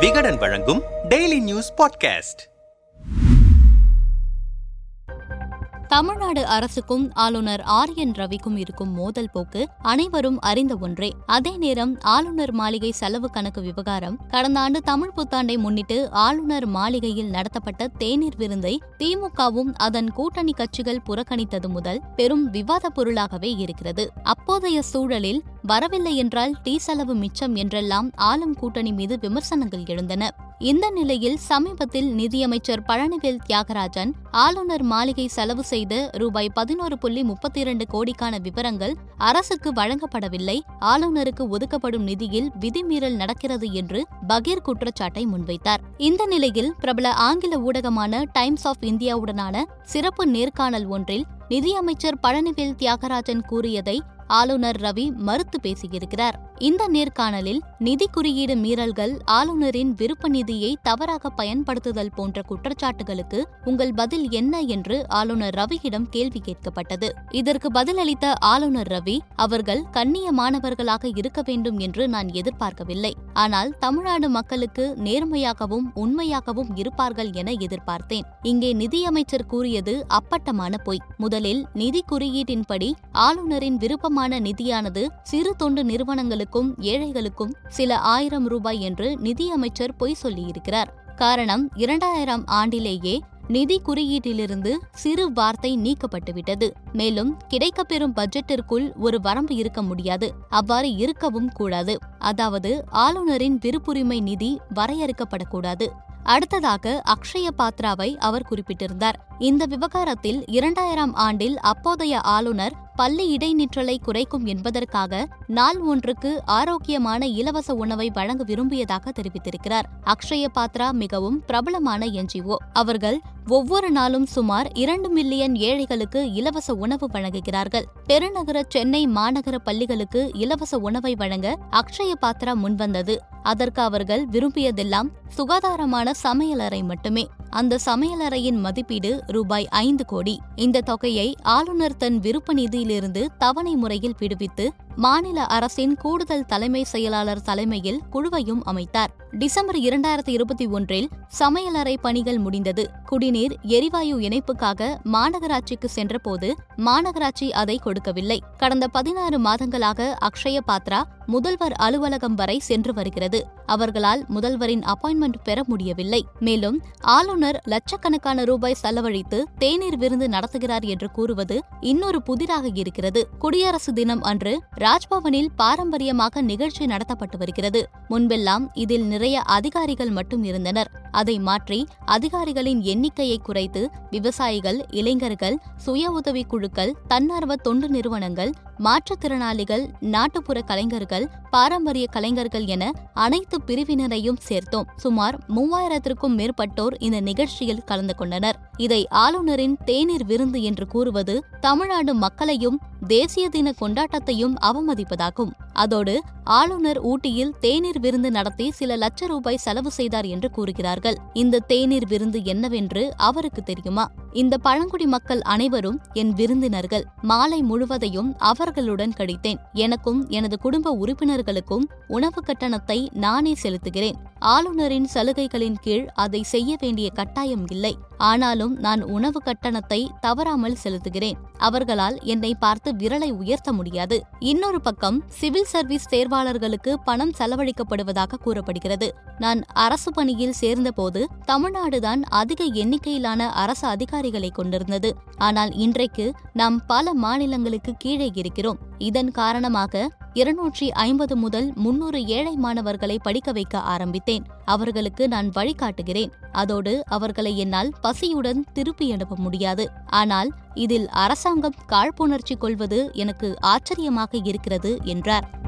விகடன் வழங்கும் daily news podcast Tamil Nadu அரசுக்கும் ஆளுநர் ஆர் என் ரவிக்கும் இருக்கும் மோதல் போக்கு அனைவரும் அறிந்த ஒன்றே. அதே நேரம் ஆளுநர் மாளிகை செலவு கணக்கு விவகாரம் கடந்த ஆண்டு தமிழ் புத்தாண்டை முன்னிட்டு ஆளுநர் மாளிகையில் நடத்தப்பட்ட தேநீர் விருந்தை திமுகவும் அதன் கூட்டணி கட்சிகள் புறக்கணித்தது முதல் பெரும் விவாத பொருளாகவே இருக்கிறது. அப்போதைய சூழலில் வரவில்லை என்றால் டீ செலவு மிச்சம் என்றெல்லாம் ஆளும் கூட்டணி மீது விமர்சனங்கள் எழுந்தன. இந்த நிலையில் சமீபத்தில் நிதியமைச்சர் பழனிவேல் தியாகராஜன் ஆளுநர் மாளிகை செலவு செய்த ரூபாய் பதினோரு புள்ளி முப்பத்தி இரண்டு கோடிக்கான விவரங்கள் அரசுக்கு வழங்கப்படவில்லை. ஆளுநருக்கு ஒதுக்கப்படும் நிதியில் விதிமீறல் நடக்கிறது என்று பகீர் குற்றச்சாட்டை முன்வைத்தார். இந்த நிலையில் பிரபல ஆங்கில ஊடகமான டைம்ஸ் ஆஃப் இந்தியாவுடனான சிறப்பு நேர்காணல் ஒன்றில் நிதியமைச்சர் பழனிவேல் தியாகராஜன் கூறியதை ஆளுநர் ரவி மறுத்து பேசியிருக்கிறார். இந்த நேர்காணலில் நிதி குறியீடு மீறல்கள் ஆளுநரின் விருப்ப நிதியை தவறாக பயன்படுத்துதல் போன்ற குற்றச்சாட்டுகளுக்கு உங்கள் பதில் என்ன என்று ஆளுநர் ரவியிடம் கேள்வி கேட்கப்பட்டது. இதற்கு பதிலளித்த ஆளுநர் ரவி அவர்கள் கண்ணிய மாணவர்களாக இருக்க வேண்டும் என்று நான் எதிர்பார்க்கவில்லை. ஆனால் தமிழ்நாடு மக்களுக்கு நேர்மையாகவும் உண்மையாகவும் இருப்பார்கள் என எதிர்பார்த்தேன். இங்கே நிதியமைச்சர் கூறியது அப்பட்டமான பொய். முதலில் நிதி குறியீட்டின்படி ஆளுநரின் விருப்பம் அதிகமான நிதியானது சிறு தொண்டு நிறுவனங்களுக்கும் ஏழைகளுக்கும் சில ஆயிரம் ரூபாய் என்று நிதியமைச்சர் பொய் சொல்லியிருக்கிறார். காரணம் இரண்டாயிரம் ஆண்டிலேயே நிதி குறியீட்டிலிருந்து சிறு வார்த்தை நீக்கப்பட்டுவிட்டது. மேலும் கிடைக்கப்பெறும் பட்ஜெட்டிற்குள் ஒரு வரம்பு இருக்க முடியாது. அவ்வாறு இருக்கவும் கூடாது. அதாவது ஆளுநரின் விருப்புரிமை நிதி வரையறுக்கப்படக்கூடாது. அடுத்ததாக அக்ஷய பாத்ராவை அவர் குறிப்பிட்டிருந்தார். இந்த விவகாரத்தில் இரண்டாயிரம் ஆண்டில் அப்போதைய ஆளுநர் பள்ளி இடைநிற்றலை குறைக்கும் என்பதற்காக நாள் ஒன்றுக்கு ஆரோக்கியமான இலவச உணவை வழங்க விரும்பியதாக தெரிவித்திருக்கிறார். அக்ஷய பாத்ரா மிகவும் பிரபலமான என்ஜிஓ. அவர்கள் ஒவ்வொரு நாளும் சுமார் இரண்டு மில்லியன் ஏழைகளுக்கு இலவச உணவு வழங்குகிறார்கள். பெருநகர சென்னை மாநகர பள்ளிகளுக்கு இலவச உணவை வழங்க அக்ஷய பாத்ரா முன்வந்தது. அதற்கு அவர்கள் விரும்பியதெல்லாம் சுகாதாரமான சமையலறை மட்டுமே. அந்த சமையலறையின் மதிப்பீடு ரூபாய் ஐந்து கோடி. இந்த தொகையை ஆளுநர் தன் விருப்ப நிதியிலிருந்து தவணை முறையில் விடுவித்து மாநில அரசின் கூடுதல் தலைமை செயலாளர் தலைமையில் குழுவையும் அமைத்தார். டிசம்பர் இரண்டாயிரத்தி இருபத்தி ஒன்றில் சமையலறை பணிகள் முடிந்தது. குடிநீர் எரிவாயு இணைப்புக்காக மாநகராட்சிக்கு சென்றபோது மாநகராட்சி அதை கொடுக்கவில்லை. கடந்த பதினாறு மாதங்களாக அக்ஷய பாத்ரா முதல்வர் அலுவலகம் வரை சென்று வருகிறது. அவர்களால் முதல்வரின் அப்பாயின்மெண்ட் பெற முடியவில்லை. மேலும் ஆளுநர் லட்சக்கணக்கான ரூபாய் செலவழித்து தேநீர் விருந்து நடத்துகிறார் என்று கூறுவது இன்னொரு புதிராக இருக்கிறது. குடியரசு தினம் அன்று ராஜ்பவனில் பாரம்பரியமாக நிகழ்ச்சி நடத்தப்பட்டு வருகிறது. முன்பெல்லாம் இதில் நிறைய அதிகாரிகள் மட்டும் இருந்தனர். அதை மாற்றி அதிகாரிகளின் எண்ணிக்கையை குறைத்து விவசாயிகள் இளைஞர்கள் சுய உதவி குழுக்கள் தன்னார்வ தொண்டு நிறுவனங்கள் மாற்றுத்திறனாளிகள் நாட்டுப்புற கலைஞர்கள் பாரம்பரிய கலைஞர்கள் என அனைத்து பிரிவினரையும் சேர்த்தோம். சுமார் மூவாயிரத்திற்கும் மேற்பட்டோர் இந்த நிகழ்ச்சியில் கலந்து கொண்டனர். இதை ஆளுநரின் தேநீர் விருந்து என்று கூறுவது தமிழ்நாடு மக்களையும் தேசிய தின கொண்டாட்டத்தையும் அவமதிப்பதாகும் அதோடு ஆளுநர் ஊட்டியில் தேநீர் விருந்து நடத்தி சில லட்ச ரூபாய் செலவு செய்தார் என்று கூறுகிறார்கள். இந்த தேநீர் விருந்து என்னவென்று அவருக்கு தெரியுமா? இந்த பழங்குடி மக்கள் அனைவரும் என் விருந்தினர்கள். மாலை முழுவதையும் அவர்களுடன் கழித்தேன். எனக்கும் எனது குடும்ப உறுப்பினர்களுக்கும் உணவு கட்டணத்தை நானே செலுத்துகிறேன். ஆளுநரின் சலுகைகளின் கீழ் அதை செய்ய வேண்டிய கட்டாயம் இல்லை. ஆனாலும் நான் உணவு கட்டணத்தை தவறாமல் செலுத்துகிறேன். அவர்களால் என்னை பார்த்து விரலை உயர்த்த முடியாது. இன்னொரு பக்கம் சிவில் சர்வீஸ் தேர்வாளர்களுக்கு பணம் செலவழிக்கப்படுவதாக கூறப்படுகிறது. நான் அரசு பணியில் சேர்ந்தபோது தமிழ்நாடுதான் அதிக எண்ணிக்கையிலான அரசு அதிகாரிகளை கொண்டிருந்தது. ஆனால் இன்றைக்கு நாம் பல மாநிலங்களுக்கு கீழே இருக்கிறோம். இதன் காரணமாக இருநூற்றி ஐம்பது முதல் முன்னூறு ஏழை மாணவர்களை படிக்க வைக்க ஆரம்பித்தேன். அவர்களுக்கு நான் வழிகாட்டுகிறேன். அதோடு அவர்களை என்னால் பசியுடன் திருப்பி அனுப்ப முடியாது. ஆனால் இதில் அரசாங்கம் காழ்ப்புணர்ச்சி கொள்வது எனக்கு ஆச்சரியமாக இருக்கிறது என்றார்.